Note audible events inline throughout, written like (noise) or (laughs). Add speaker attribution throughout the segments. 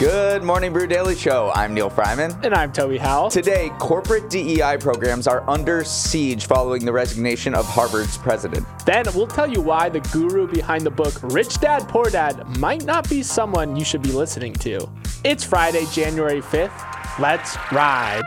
Speaker 1: Good morning, Brew Daily Show. I'm Neal Freyman.
Speaker 2: And I'm Toby Howell.
Speaker 1: Today, corporate DEI programs are under siege following the resignation of Harvard's president.
Speaker 2: Then we'll tell you why the guru behind the book Rich Dad Poor Dad might not be someone you should be listening to. It's Friday, January 5th. Let's ride.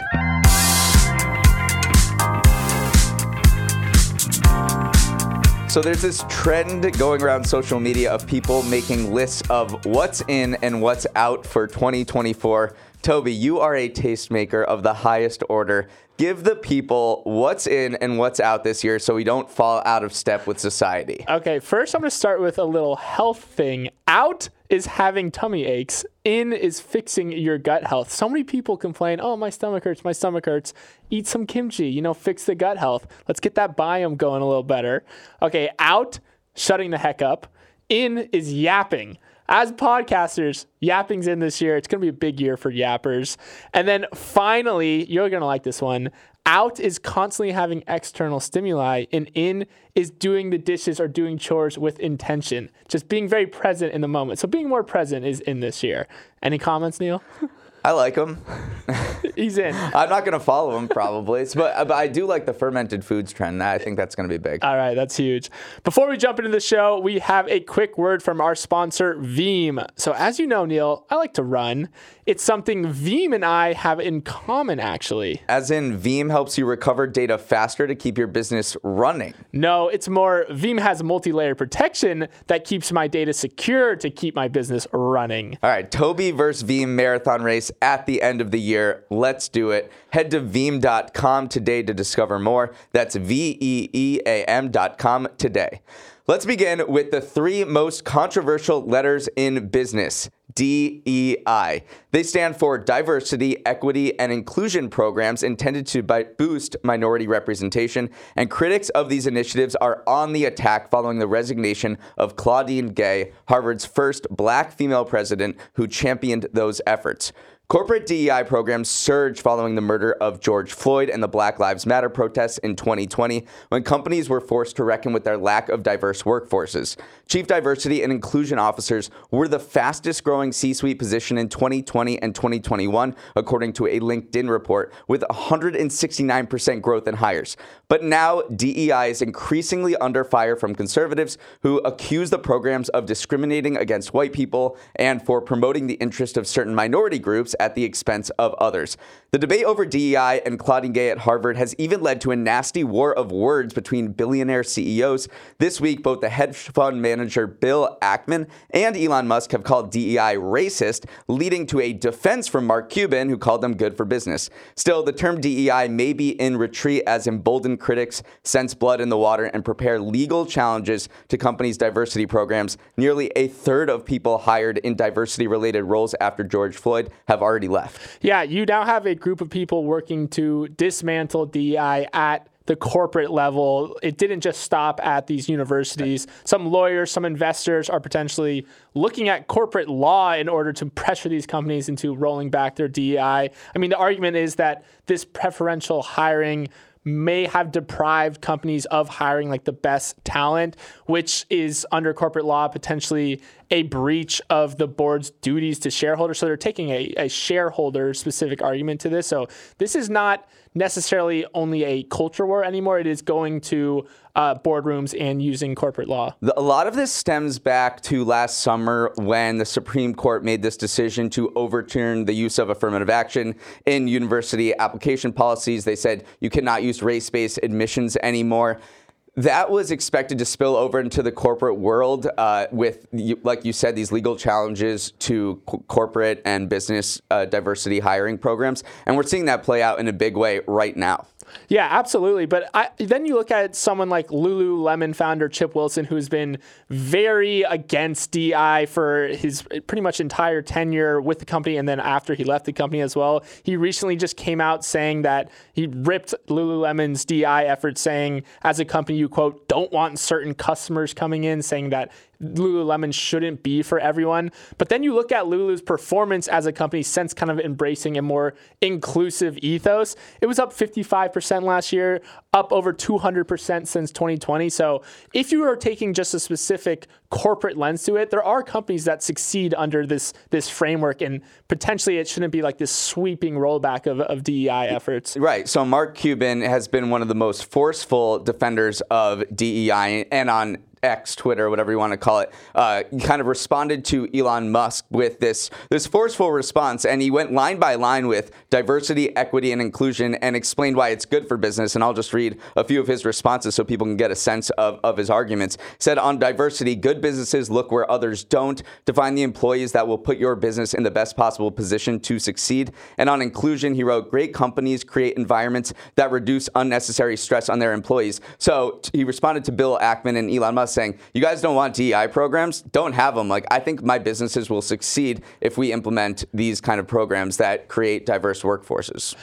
Speaker 1: So there's this trend going around social media of people making lists of what's in and what's out for 2024. Toby, you are a tastemaker of the highest order. Give the people what's in and what's out this year so we don't fall out of step with society.
Speaker 2: Okay, first I'm going to start with a little health thing. Out is having tummy aches. In is fixing your gut health. So many people complain, oh, my stomach hurts, my stomach hurts. Eat some kimchi, you know, fix the gut health. Let's get that biome going a little better. Okay, out, shutting the heck up. In is yapping as podcasters, yapping's in this year. It's going to be a big year for yappers. And then finally, you're going to like this one. Out is constantly having external stimuli, and in is doing the dishes or doing chores with intention, just being very present in the moment. So being more present is in this year. Any comments, Neal? (laughs)
Speaker 1: I like him. (laughs)
Speaker 2: He's in.
Speaker 1: I'm not going to follow him probably, but, but I do like the fermented foods trend. I think that's going to be big.
Speaker 2: All right, that's huge. Before we jump into the show, we have a quick word from our sponsor, Veeam. So, as you know, Neil, I like to run. It's something Veeam and I have in common, actually.
Speaker 1: As in, Veeam helps you recover data faster to keep your business running.
Speaker 2: No, it's more Veeam has multi layer protection that keeps my data secure to keep my business running.
Speaker 1: All right, Toby versus Veeam marathon race at the end of the year. Let's do it. Head to veeam.com today to discover more. That's V E E A M.com today. Let's begin with the three most controversial letters in business. DEI. They stand for Diversity, Equity, and Inclusion programs intended to boost minority representation, and critics of these initiatives are on the attack following the resignation of Claudine Gay, Harvard's first black female president who championed those efforts. Corporate DEI programs surged following the murder of George Floyd and the Black Lives Matter protests in 2020 when companies were forced to reckon with their lack of diverse workforces. Chief Diversity and Inclusion Officers were the fastest growing C suite position in 2020 and 2021, according to a LinkedIn report, with 169% growth in hires. But now DEI is increasingly under fire from conservatives who accuse the programs of discriminating against white people and for promoting the interest of certain minority groups at the expense of others. The debate over DEI and Claudine Gay at Harvard has even led to a nasty war of words between billionaire CEOs. This week, both the hedge fund manager Bill Ackman and Elon Musk have called DEI racist, leading to a defense from Mark Cuban, who called them good for business. Still, the term DEI may be in retreat as emboldened critics sense blood in the water and prepare legal challenges to companies' diversity programs. Nearly a third of people hired in diversity related roles after George Floyd have already left.
Speaker 2: Yeah, you now have a group of people working to dismantle DEI at the corporate level. It didn't just stop at these universities. Some lawyers, some investors are potentially looking at corporate law in order to pressure these companies into rolling back their DEI. I mean, the argument is that this preferential hiring may have deprived companies of hiring like the best talent, which is under corporate law potentially a breach of the board's duties to shareholders. So they're taking a, a shareholder specific argument to this. So this is not necessarily only a culture war anymore. It is going to uh, boardrooms and using corporate law.
Speaker 1: A lot of this stems back to last summer when the Supreme Court made this decision to overturn the use of affirmative action in university application policies. They said you cannot use race based admissions anymore that was expected to spill over into the corporate world uh, with, like you said, these legal challenges to co- corporate and business uh, diversity hiring programs. And we're seeing that play out in a big way right now.
Speaker 2: Yeah, absolutely. But I, then you look at someone like Lululemon founder Chip Wilson, who's been very against DI for his pretty much entire tenure with the company, and then after he left the company as well. He recently just came out saying that he ripped Lululemon's DI efforts, saying as a company, you quote, don't want certain customers coming in, saying that Lululemon shouldn't be for everyone. But then you look at Lulu's performance as a company since kind of embracing a more inclusive ethos. It was up 55% last year, up over 200% since 2020. So if you are taking just a specific corporate lens to it, there are companies that succeed under this this framework, and potentially it shouldn't be like this sweeping rollback of, of DEI efforts.
Speaker 1: Right. So Mark Cuban has been one of the most forceful defenders of DEI, and on X, Twitter, whatever you want to call it, uh, kind of responded to Elon Musk with this this forceful response, and he went line by line with diversity, equity, and inclusion, and explained why it's good for business. And I'll just read a few of his responses so people can get a sense of, of his arguments. Said on diversity, good businesses look where others don't. Define the employees that will put your business in the best possible position to succeed. And on inclusion, he wrote, great companies create environments that reduce unnecessary stress on their employees. So he responded to Bill Ackman and Elon Musk saying, you guys don't want DEI programs? Don't have them. Like, I think my businesses will succeed if we implement these kind of programs that create diverse workforces.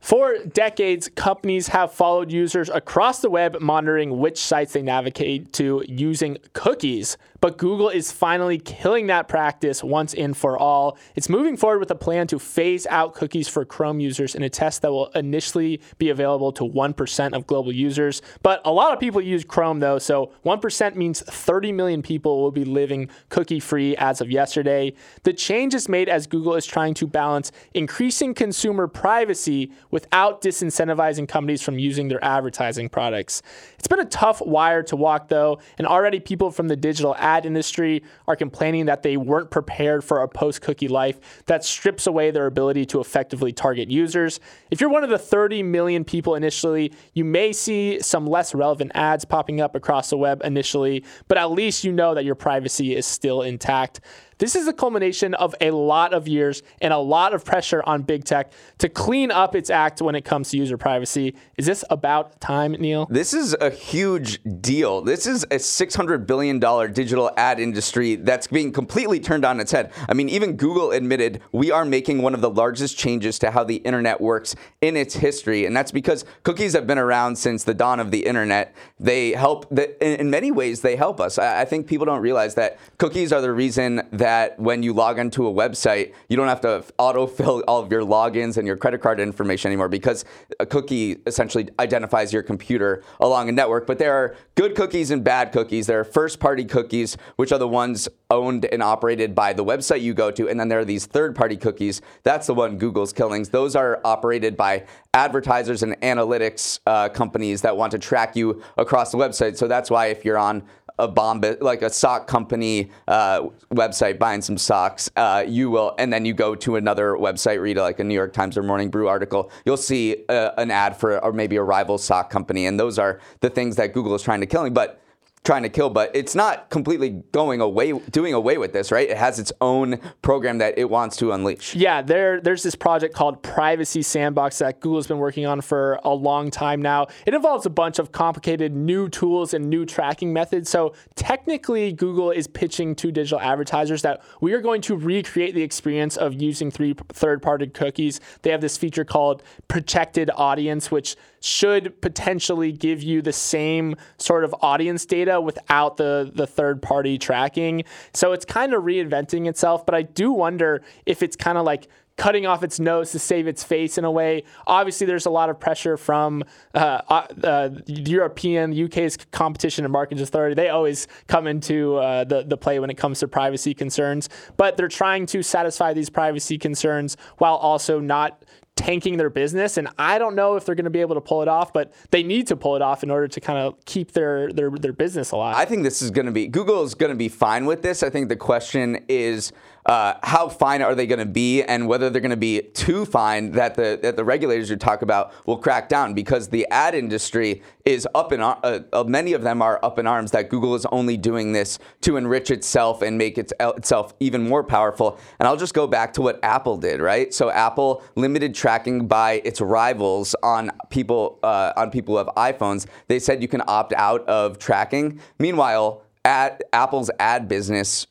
Speaker 2: For decades, companies have followed users across the web, monitoring which sites they navigate to using cookies. But Google is finally killing that practice once and for all. It's moving forward with a plan to phase out cookies for Chrome users in a test that will initially be available to 1% of global users. But a lot of people use Chrome though, so 1% means 30 million people will be living cookie free as of yesterday. The change is made as Google is trying to balance increasing consumer privacy without disincentivizing companies from using their advertising products. It's been a tough wire to walk though, and already people from the digital ad industry are complaining that they weren't prepared for a post cookie life that strips away their ability to effectively target users. If you're one of the 30 million people initially, you may see some less relevant ads popping up across the web initially, but at least you know that your privacy is still intact. This is the culmination of a lot of years and a lot of pressure on big tech to clean up its act when it comes to user privacy. Is this about time, Neal?
Speaker 1: This is a huge deal. This is a $600 billion digital ad industry that's being completely turned on its head. I mean, even Google admitted we are making one of the largest changes to how the internet works in its history. And that's because cookies have been around since the dawn of the internet. They help, in many ways, they help us. I think people don't realize that cookies are the reason that that when you log into a website, you don't have to autofill all of your logins and your credit card information anymore because a cookie essentially identifies your computer along a network. But there are good cookies and bad cookies. There are first party cookies, which are the ones owned and operated by the website you go to. And then there are these third party cookies. That's the one Google's killing. Those are operated by advertisers and analytics uh, companies that want to track you across the website. So that's why if you're on a bomb, like a sock company uh, website buying some socks, uh, you will, and then you go to another website, read like a New York Times or Morning Brew article, you'll see uh, an ad for or maybe a rival sock company, and those are the things that Google is trying to kill. But trying to kill, but it's not completely going away, doing away with this, right? It has its own program that it wants to unleash.
Speaker 2: Yeah, there, there's this project called Privacy Sandbox that Google's been working on for a long time now. It involves a bunch of complicated new tools and new tracking methods. So technically, Google is pitching to digital advertisers that we are going to recreate the experience of using three third-party cookies. They have this feature called Protected Audience, which should potentially give you the same sort of audience data without the, the third party tracking. So it's kind of reinventing itself, but I do wonder if it's kind of like cutting off its nose to save its face in a way. Obviously, there's a lot of pressure from uh, uh European, UK's Competition and Markets Authority. They always come into uh, the, the play when it comes to privacy concerns, but they're trying to satisfy these privacy concerns while also not tanking their business. And I don't know if they're going to be able to pull it off, but they need to pull it off in order to kind of keep their their, their business alive.
Speaker 1: I think this is going to be Google is going to be fine with this. I think the question is uh, how fine are they going to be, and whether they're going to be too fine that the that the regulators you talk about will crack down because the ad industry is up in uh, uh, many of them are up in arms that Google is only doing this to enrich itself and make its, itself even more powerful. And I'll just go back to what Apple did, right? So Apple limited tracking by its rivals on people uh, on people who have iPhones. They said you can opt out of tracking. Meanwhile, at Apple's ad business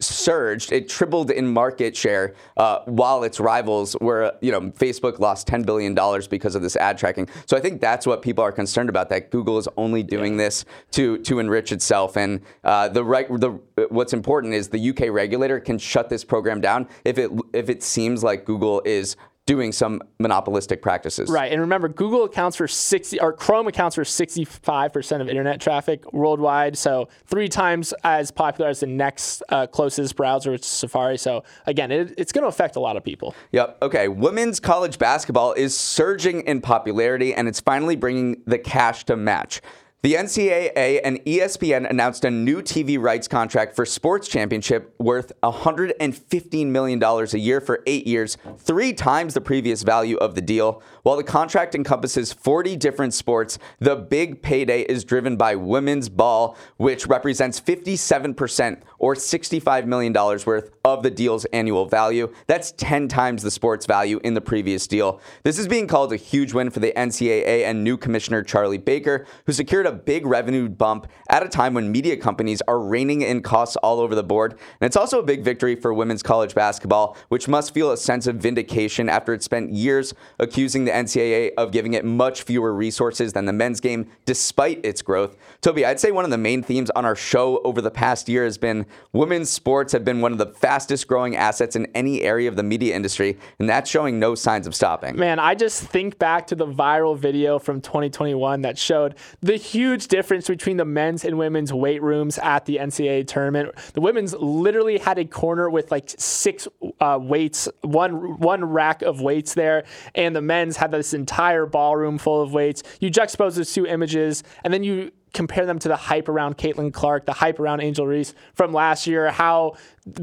Speaker 1: surged. It tripled in market share uh, while its rivals were, you know, Facebook lost $10 billion because of this ad tracking. So I think that's what people are concerned about, that Google is only doing yeah. this to, to enrich itself. And uh, the right, the, what's important is the UK regulator can shut this program down if it, if it seems like Google is doing some monopolistic practices.
Speaker 2: Right. And remember, Google accounts for 60, or Chrome accounts for 65% of internet traffic worldwide. So three times as popular as the next uh, closest browser, which is Safari. So again, it, it's going to affect a lot of people.
Speaker 1: Yep. Okay. Women's college basketball is surging in popularity, and it's finally bringing the cash to match. The NCAA and ESPN announced a new TV rights contract for Sports Championship worth $115 million a year for eight years, three times the previous value of the deal. While the contract encompasses 40 different sports, the big payday is driven by women's ball, which represents 57% or $65 million worth of the deal's annual value. That's 10 times the sports value in the previous deal. This is being called a huge win for the NCAA and new commissioner Charlie Baker, who secured a big revenue bump at a time when media companies are reining in costs all over the board. And it's also a big victory for women's college basketball, which must feel a sense of vindication after it spent years accusing the NCAA of giving it much fewer resources than the men's game, despite its growth. Toby, I'd say one of the main themes on our show over the past year has been women's sports have been one of the fastest growing assets in any area of the media industry, and that's showing no signs of stopping.
Speaker 2: Man, I just think back to the viral video from 2021 that showed the huge huge difference between the men's and women's weight rooms at the NCAA tournament. The women's literally had a corner with like six uh, weights, one one rack of weights there, and the men's had this entire ballroom full of weights. You juxtapose those two images, and then you compare them to the hype around Caitlin Clark, the hype around Angel Reese from last year, how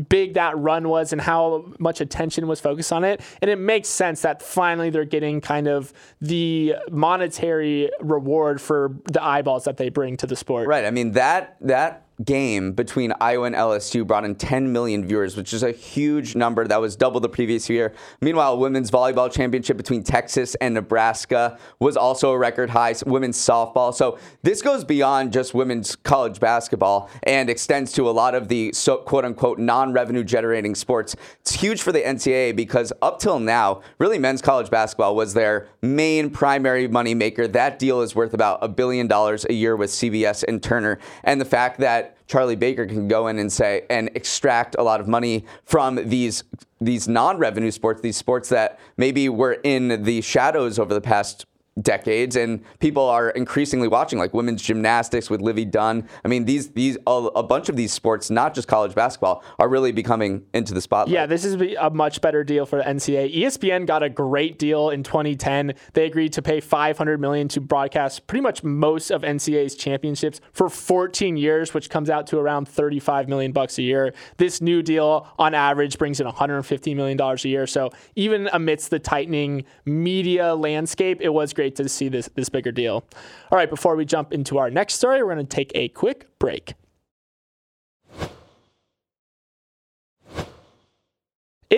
Speaker 2: big that run was and how much attention was focused on it. And it makes sense that finally they're getting kind of the monetary reward for the eyeballs that they bring to the sport.
Speaker 1: Right. I mean that that game between Iowa and LSU brought in 10 million viewers, which is a huge number. That was double the previous year. Meanwhile, women's volleyball championship between Texas and Nebraska was also a record high. Women's softball. So this goes beyond just women's college basketball and extends to a lot of the so, quote unquote non-revenue generating sports. It's huge for the NCAA because up till now, really men's college basketball was their main primary money maker. That deal is worth about a billion dollars a year with CBS and Turner. And the fact that Charlie Baker can go in and say and extract a lot of money from these these non-revenue sports, these sports that maybe were in the shadows over the past decades, and people are increasingly watching, like women's gymnastics with Livvy Dunne. I mean, these these a, bunch of these sports, not just college basketball, are really becoming into the spotlight.
Speaker 2: Yeah, this is a much better deal for the NCAA. ESPN got a great deal in 2010. They agreed to pay 500 million to broadcast pretty much most of NCAA's championships for 14 years, which comes out to around 35 million bucks a year. This new deal, on average, brings in 150 million dollars a year. So even amidst the tightening media landscape, it was great to see this this bigger deal. All right, before we jump into our next story, we're going to take a quick break.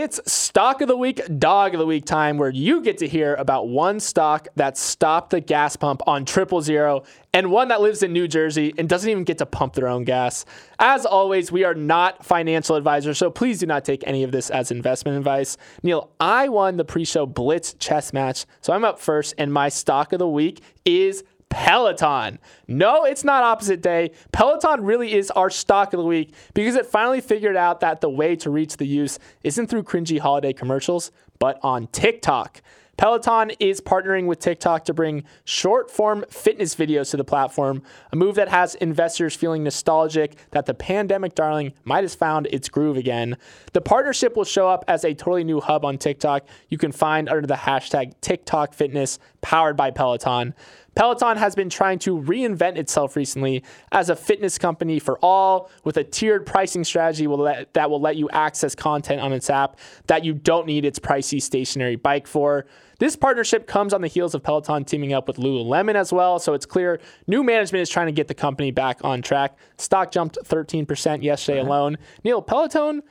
Speaker 2: It's stock of the week, dog of the week time, where you get to hear about one stock that stopped the gas pump on triple zero and one that lives in New Jersey and doesn't even get to pump their own gas. As always, we are not financial advisors, so please do not take any of this as investment advice. Neal, I won the pre show Blitz chess match, so I'm up first, and my stock of the week is Peloton. No, it's not opposite day. Peloton really is our stock of the week because it finally figured out that the way to reach the use isn't through cringy holiday commercials, but on TikTok. Peloton is partnering with TikTok to bring short form fitness videos to the platform, a move that has investors feeling nostalgic that the pandemic darling might have found its groove again. The partnership will show up as a totally new hub on TikTok you can find under the hashtag TikTok Fitness powered by Peloton. Peloton has been trying to reinvent itself recently as a fitness company for all with a tiered pricing strategy will let, that will let you access content on its app that you don't need its pricey stationary bike for. This partnership comes on the heels of Peloton teaming up with Lululemon as well, so it's clear new management is trying to get the company back on track. Stock jumped 13% yesterday uh-huh. alone. Neal, Peloton,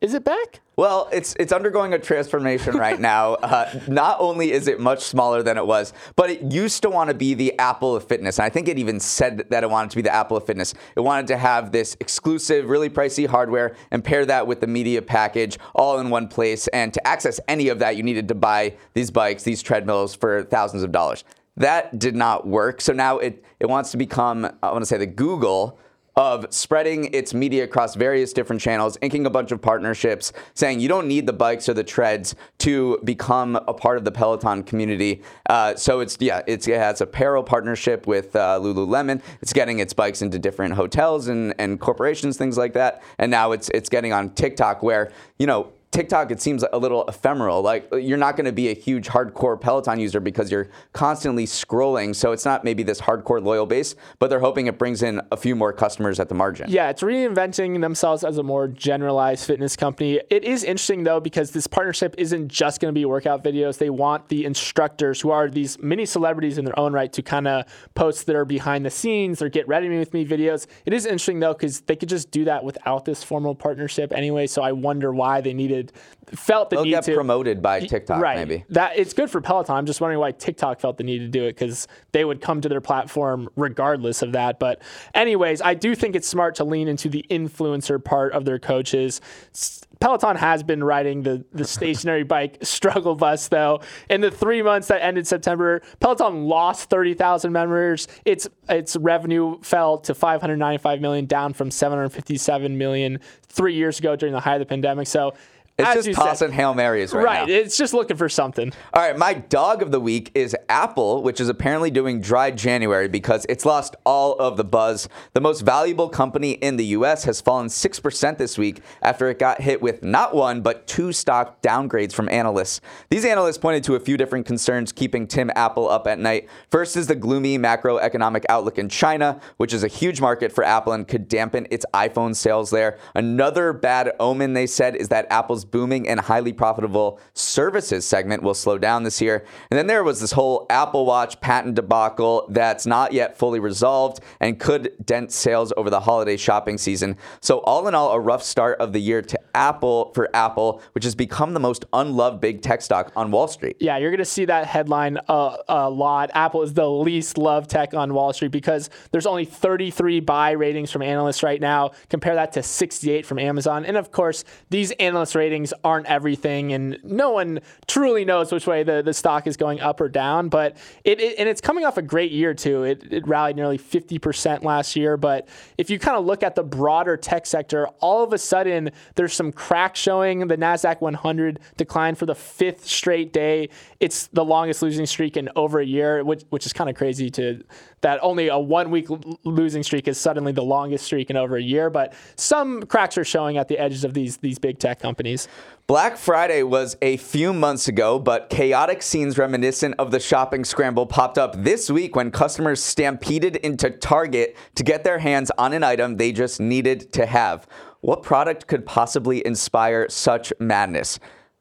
Speaker 2: is it back?
Speaker 1: Well, it's it's undergoing a transformation right now. (laughs) Uh, not only is it much smaller than it was, but it used to want to be the Apple of fitness. And I think it even said that it wanted to be the Apple of fitness. It wanted to have this exclusive, really pricey hardware and pair that with the media package all in one place. And to access any of that, you needed to buy these bikes, these treadmills for thousands of dollars. That did not work. So now it, it wants to become, I want to say, the Google of spreading its media across various different channels, inking a bunch of partnerships, saying you don't need the bikes or the treads to become a part of the Peloton community. Uh, so it's yeah, it's, it has apparel partnership with uh, Lululemon. It's getting its bikes into different hotels and, and corporations, things like that. And now it's it's getting on TikTok, where you know TikTok, it seems a little ephemeral. Like you're not going to be a huge hardcore Peloton user because you're constantly scrolling. So it's not maybe this hardcore loyal base, but they're hoping it brings in a few more customers at the margin.
Speaker 2: Yeah, it's reinventing themselves as a more generalized fitness company. It is interesting though because this partnership isn't just going to be workout videos. They want the instructors who are these mini celebrities in their own right to kind of post their behind the scenes or get ready with me videos. It is interesting though because they could just do that without this formal partnership anyway. So I wonder why they needed felt the
Speaker 1: They'll
Speaker 2: need
Speaker 1: get
Speaker 2: to
Speaker 1: promoted by TikTok,
Speaker 2: right.
Speaker 1: maybe.
Speaker 2: That it's good for Peloton. I'm just wondering why TikTok felt the need to do it because they would come to their platform regardless of that. But anyways, I do think it's smart to lean into the influencer part of their coaches. Peloton has been riding the, the (laughs) stationary bike struggle bus, though. In the three months that ended September, Peloton lost 30,000 members. Its its revenue fell to 595 million, down from 757 million three years ago during the height of the pandemic. So
Speaker 1: it's
Speaker 2: as
Speaker 1: just tossing
Speaker 2: said,
Speaker 1: Hail Marys right, now.
Speaker 2: right.
Speaker 1: now.
Speaker 2: It's just looking for something.
Speaker 1: All right, my dog of the week is Apple, which is apparently doing dry January because it's lost all of the buzz. The most valuable company in the US has fallen 6% this week after it got hit with not one, but two stock downgrades from analysts. These analysts pointed to a few different concerns keeping Tim Apple up at night. First is the gloomy macroeconomic outlook in China, which is a huge market for Apple and could dampen its iPhone sales there. Another bad omen, they said, is that Apple's booming and highly profitable services segment will slow down this year. And then there was this whole Apple Watch patent debacle that's not yet fully resolved and could dent sales over the holiday shopping season. So, all in all, a rough start of the year to Apple for Apple, which has become the most unloved big tech stock on Wall Street.
Speaker 2: Yeah, you're going to see that headline a, a lot. Apple is the least loved tech on Wall Street because there's only 33 buy ratings from analysts right now. Compare that to 68 from Amazon. And of course, these analyst ratings aren't everything, and no one truly knows which way the, the stock is going up or down. But it, it and it's coming off a great year too. It, it rallied nearly 50% last year. But if you kind of look at the broader tech sector, all of a sudden there's some cracks showing. The Nasdaq 100 declined for the fifth straight day. It's the longest losing streak in over a year, which which is kind of crazy to that only a one week losing streak is suddenly the longest streak in over a year. But some cracks are showing at the edges of these these big tech companies.
Speaker 1: Black Friday was a few months ago, but chaotic scenes reminiscent of the shopping scramble popped up this week when customers stampeded into Target to get their hands on an item they just needed to have. What product could possibly inspire such madness?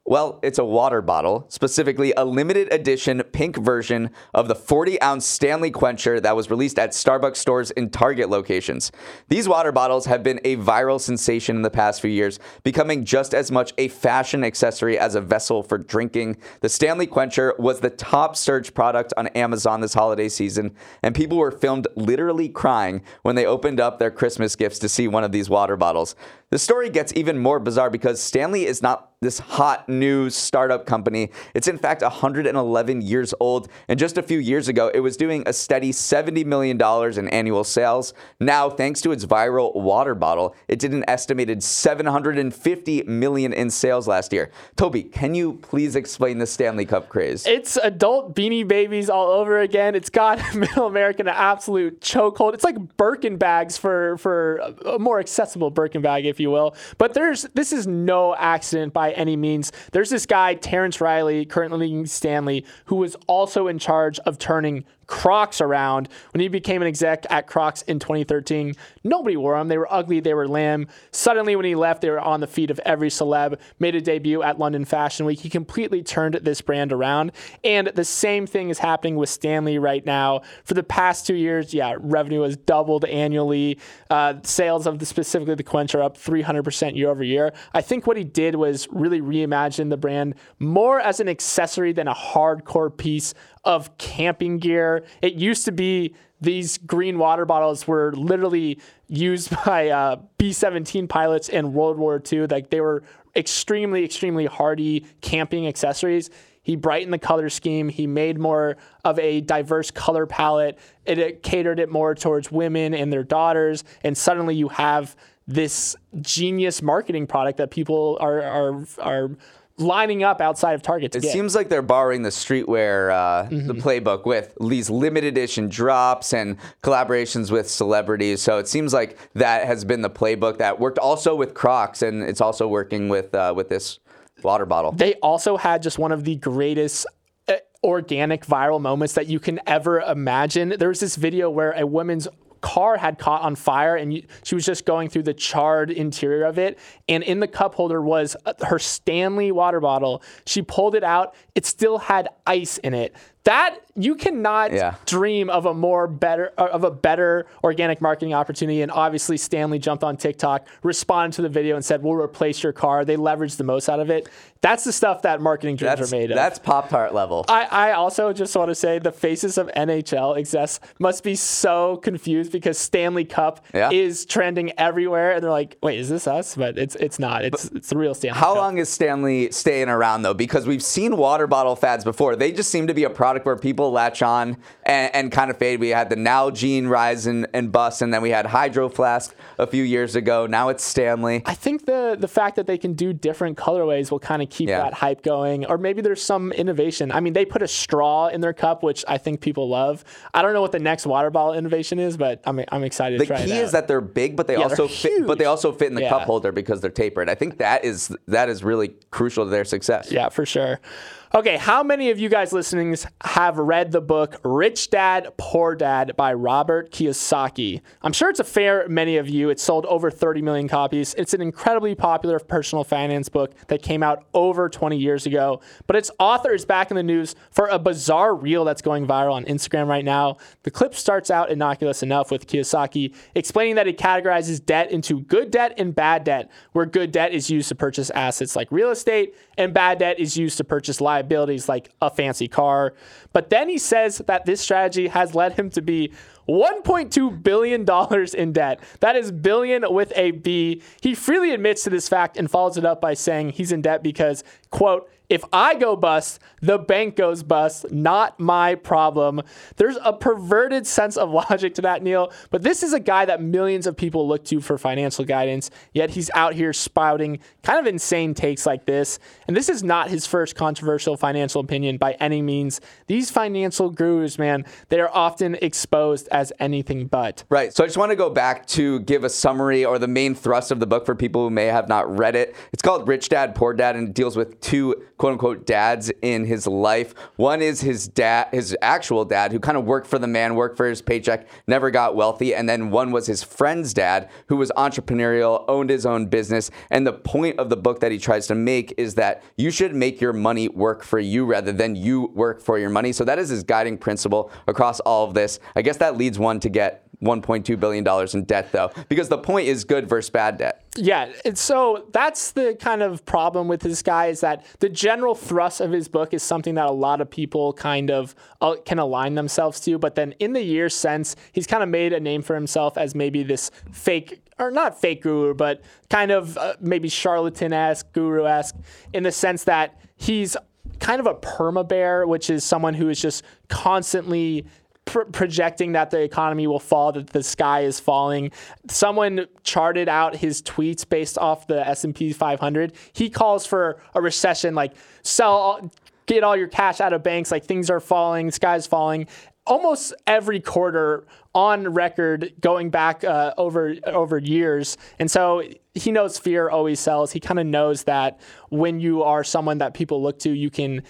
Speaker 1: Well, it's a water bottle, specifically a limited edition pink version of the 40 ounce Stanley Quencher that was released at Starbucks stores in Target locations. These water bottles have been a viral sensation in the past few years, becoming just as much a fashion accessory as a vessel for drinking. The Stanley Quencher was the top search product on Amazon this holiday season, and people were filmed literally crying when they opened up their Christmas gifts to see one of these water bottles. The story gets even more bizarre because Stanley is not this hot new startup company. It's in fact 111 years old. And just a few years ago, it was doing a steady $70 million in annual sales. Now, thanks to its viral water bottle, it did an estimated 750 million in sales last year. Toby, can you please explain the Stanley Cup craze?
Speaker 2: It's adult beanie babies all over again. It's got (laughs) middle America an absolute chokehold. It's like Birkin bags for, for a more accessible Birkin bag, if you will. But there's this is no accident by by any means. There's this guy, Terence Reilly, currently leading Stanley, who was also in charge of turning Crocs around when he became an exec at Crocs in 2013. Nobody wore them. They were ugly. They were lame. Suddenly, when he left, they were on the feet of every celeb. Made a debut at London Fashion Week. He completely turned this brand around. And the same thing is happening with Stanley right now. For the past two years, yeah, revenue has doubled annually. Uh, sales of the specifically the Quench are up 300% year over year. I think what he did was really reimagine the brand more as an accessory than a hardcore piece of camping gear. It used to be these green water bottles were literally used (laughs) by uh, B 17 pilots in World War II. Like they were extremely, extremely hardy camping accessories. He brightened the color scheme. He made more of a diverse color palette. It, it catered it more towards women and their daughters. And suddenly you have this genius marketing product that people are are are lining up outside of Target.
Speaker 1: it
Speaker 2: get.
Speaker 1: seems like they're borrowing the streetwear, uh, mm-hmm. the playbook with these limited edition drops and collaborations with celebrities. So it seems like that has been the playbook that worked also with Crocs, and it's also working with uh, with this water bottle.
Speaker 2: They also had just one of the greatest uh, organic viral moments that you can ever imagine. There was this video where a woman's car had caught on fire and she was just going through the charred interior of it. And in the cup holder was uh, her Stanley water bottle. She pulled it out. It still had ice in it that you cannot yeah. dream of a more better uh, of a better organic marketing opportunity. And obviously stanley jumped on tiktok responded to the video and said we'll replace your car. They leveraged the most out of it. That's the stuff that marketing dreams
Speaker 1: that's,
Speaker 2: are made of.
Speaker 1: that's pop tart level.
Speaker 2: I, I also just want to say the faces of nhl execs must be so confused because stanley cup yeah. is trending everywhere and they're like wait is this us? But it's it's not. It's but it's the real stanley
Speaker 1: how
Speaker 2: cup.
Speaker 1: long is stanley staying around though? Because we've seen water bottle fads before. They just seem to be a product product where people latch on and, and kind of fade. We had the Nalgene rise and, and bust, and then we had Hydro Flask a few years ago. Now it's Stanley.
Speaker 2: I think the the fact that they can do different colorways will kind of keep yeah. that hype going, or maybe there's some innovation. I mean, they put a straw in their cup, which I think people love. I don't know what the next water bottle innovation is, but I'm I'm excited
Speaker 1: the
Speaker 2: to try
Speaker 1: it. The key is that they're big, but they yeah, also fit, but they also fit in the yeah. cup holder because they're tapered. I think that is that is really crucial to their success.
Speaker 2: Yeah, for sure. Okay, how many of you guys listening have read the book Rich Dad Poor Dad by Robert Kiyosaki? I'm sure it's a fair many of you. It sold over 30 million copies. It's an incredibly popular personal finance book that came out over 20 years ago, but its author is back in the news for a bizarre reel that's going viral on Instagram right now. The clip starts out innocuous enough with Kiyosaki explaining that he categorizes debt into good debt and bad debt, where good debt is used to purchase assets like real estate and bad debt is used to purchase liabilities liabilities like a fancy car. But then he says that this strategy has led him to be $1.2 billion in debt. That is billion with a B. He freely admits to this fact and follows it up by saying he's in debt because, quote, if I go bust, the bank goes bust, not my problem. There's a perverted sense of (laughs) logic to that, Neal. But this is a guy that millions of people look to for financial guidance, yet he's out here spouting kind of insane takes like this. And this is not his first controversial financial opinion by any means. These financial gurus, man, they are often exposed as anything but.
Speaker 1: Right. So I just want to go back to give a summary or the main thrust of the book for people who may have not read it. It's called Rich Dad, Poor Dad, and it deals with two quote unquote dads in his life. One is his dad, his actual dad, who kind of worked for the man, worked for his paycheck, never got wealthy. And then one was his friend's dad, who was entrepreneurial, owned his own business. And the point of the book that he tries to make is that you should make your money work for you rather than you work for your money. So that is his guiding principle across all of this. I guess that leads one to get $1.2 billion in debt, though, because the point is good versus bad debt.
Speaker 2: Yeah. And so that's the kind of problem with this guy is that the general thrust of his book is something that a lot of people kind of uh, can align themselves to. But then in the years since, he's kind of made a name for himself as maybe this fake or not fake guru, but kind of uh, maybe charlatan esque, guru esque, in the sense that he's kind of a perma bear, which is someone who is just constantly pr- projecting that the economy will fall, that the sky is falling. Someone charted out his tweets based off the S&P 500. He calls for a recession, like sell, all, get all your cash out of banks, like things are falling, sky's falling. almost every quarter on record going back uh, over over years. And so he knows fear always sells. He kind of knows that when you are someone that people look to, you can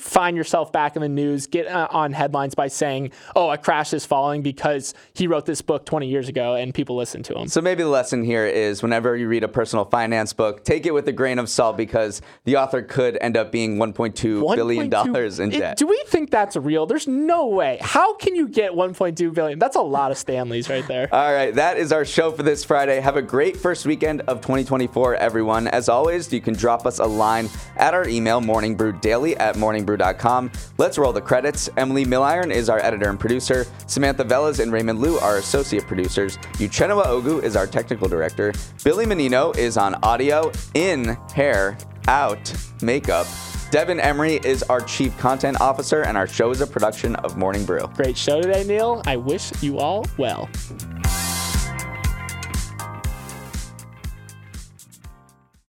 Speaker 2: find yourself back in the news, get uh, on headlines by saying, "Oh, a crash is falling because he wrote this book 20 years ago and people listen to him."
Speaker 1: So maybe the lesson here is whenever you read a personal finance book, take it with a grain of salt because the author could end up being 1.2 billion dollars in
Speaker 2: It-
Speaker 1: debt.
Speaker 2: do we think that's real? There's no way. How can you get 1.2 billion? That's a lot of Stanleys right there. (laughs)
Speaker 1: All right, that is our show for this Friday. Have a great first weekend of 2024, everyone. As always, you can drop us a line at our email, morningbrewdaily at Let's roll the credits. Emily Milliron is our editor and producer. Samantha Velez and Raymond Liu are associate producers. Uchenua Ogu is our technical director. Billy Menino is on audio, in, hair, out, makeup. Devin Emery is our chief content officer, and our show is a production of Morning Brew.
Speaker 2: Great show today, Neal. I wish you all well.